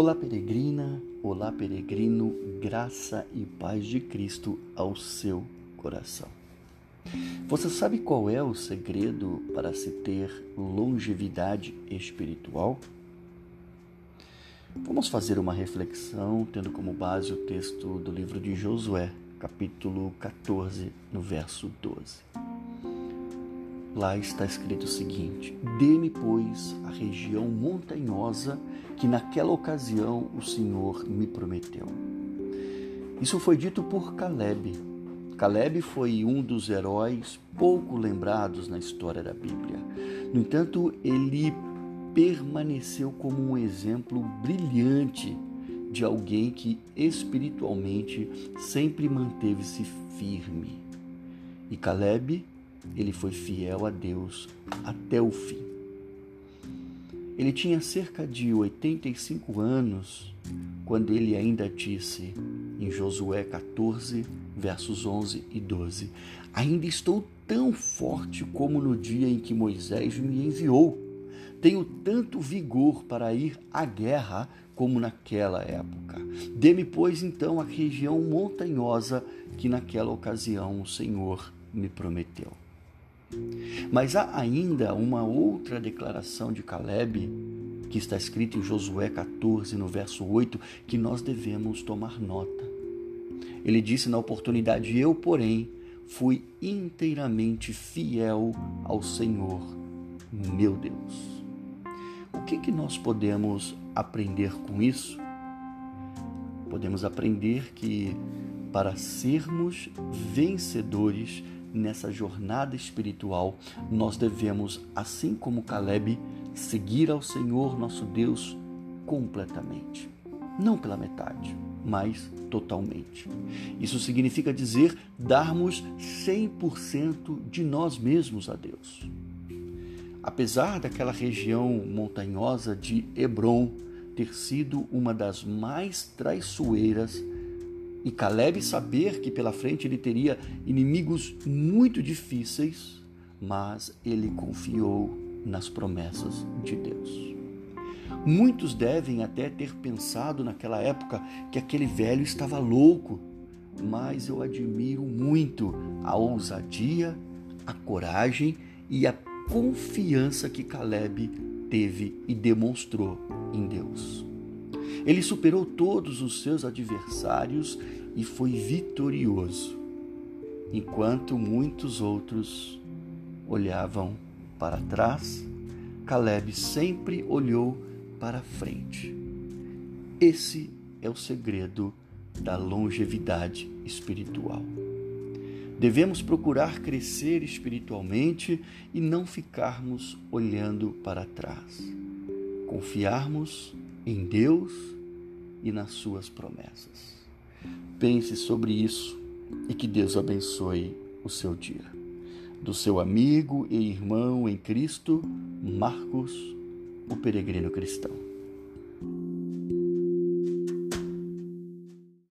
Olá, peregrina, olá, peregrino, graça e paz de Cristo ao seu coração. Você sabe qual é o segredo para se ter longevidade espiritual? Vamos fazer uma reflexão tendo como base o texto do livro de Josué, capítulo 14, no verso 12. Lá está escrito o seguinte: Dê-me, pois, a região montanhosa que naquela ocasião o Senhor me prometeu. Isso foi dito por Caleb. Caleb foi um dos heróis pouco lembrados na história da Bíblia. No entanto, ele permaneceu como um exemplo brilhante de alguém que espiritualmente sempre manteve-se firme. E Caleb ele foi fiel a Deus até o fim. Ele tinha cerca de 85 anos quando ele ainda disse em Josué 14, versos 11 e 12: Ainda estou tão forte como no dia em que Moisés me enviou. Tenho tanto vigor para ir à guerra como naquela época. Dê-me, pois, então a região montanhosa que naquela ocasião o Senhor me prometeu. Mas há ainda uma outra declaração de Caleb, que está escrita em Josué 14, no verso 8, que nós devemos tomar nota. Ele disse na oportunidade: Eu, porém, fui inteiramente fiel ao Senhor, meu Deus. O que, que nós podemos aprender com isso? Podemos aprender que para sermos vencedores, nessa jornada espiritual, nós devemos, assim como Caleb, seguir ao Senhor nosso Deus completamente. Não pela metade, mas totalmente. Isso significa dizer darmos 100% de nós mesmos a Deus. Apesar daquela região montanhosa de Hebron ter sido uma das mais traiçoeiras e Caleb saber que pela frente ele teria inimigos muito difíceis, mas ele confiou nas promessas de Deus. Muitos devem até ter pensado naquela época que aquele velho estava louco, mas eu admiro muito a ousadia, a coragem e a confiança que Caleb teve e demonstrou em Deus. Ele superou todos os seus adversários e foi vitorioso, enquanto muitos outros olhavam para trás, Caleb sempre olhou para frente. Esse é o segredo da longevidade espiritual. Devemos procurar crescer espiritualmente e não ficarmos olhando para trás. Confiarmos em Deus e nas suas promessas. Pense sobre isso e que Deus abençoe o seu dia. Do seu amigo e irmão em Cristo, Marcos, o peregrino cristão.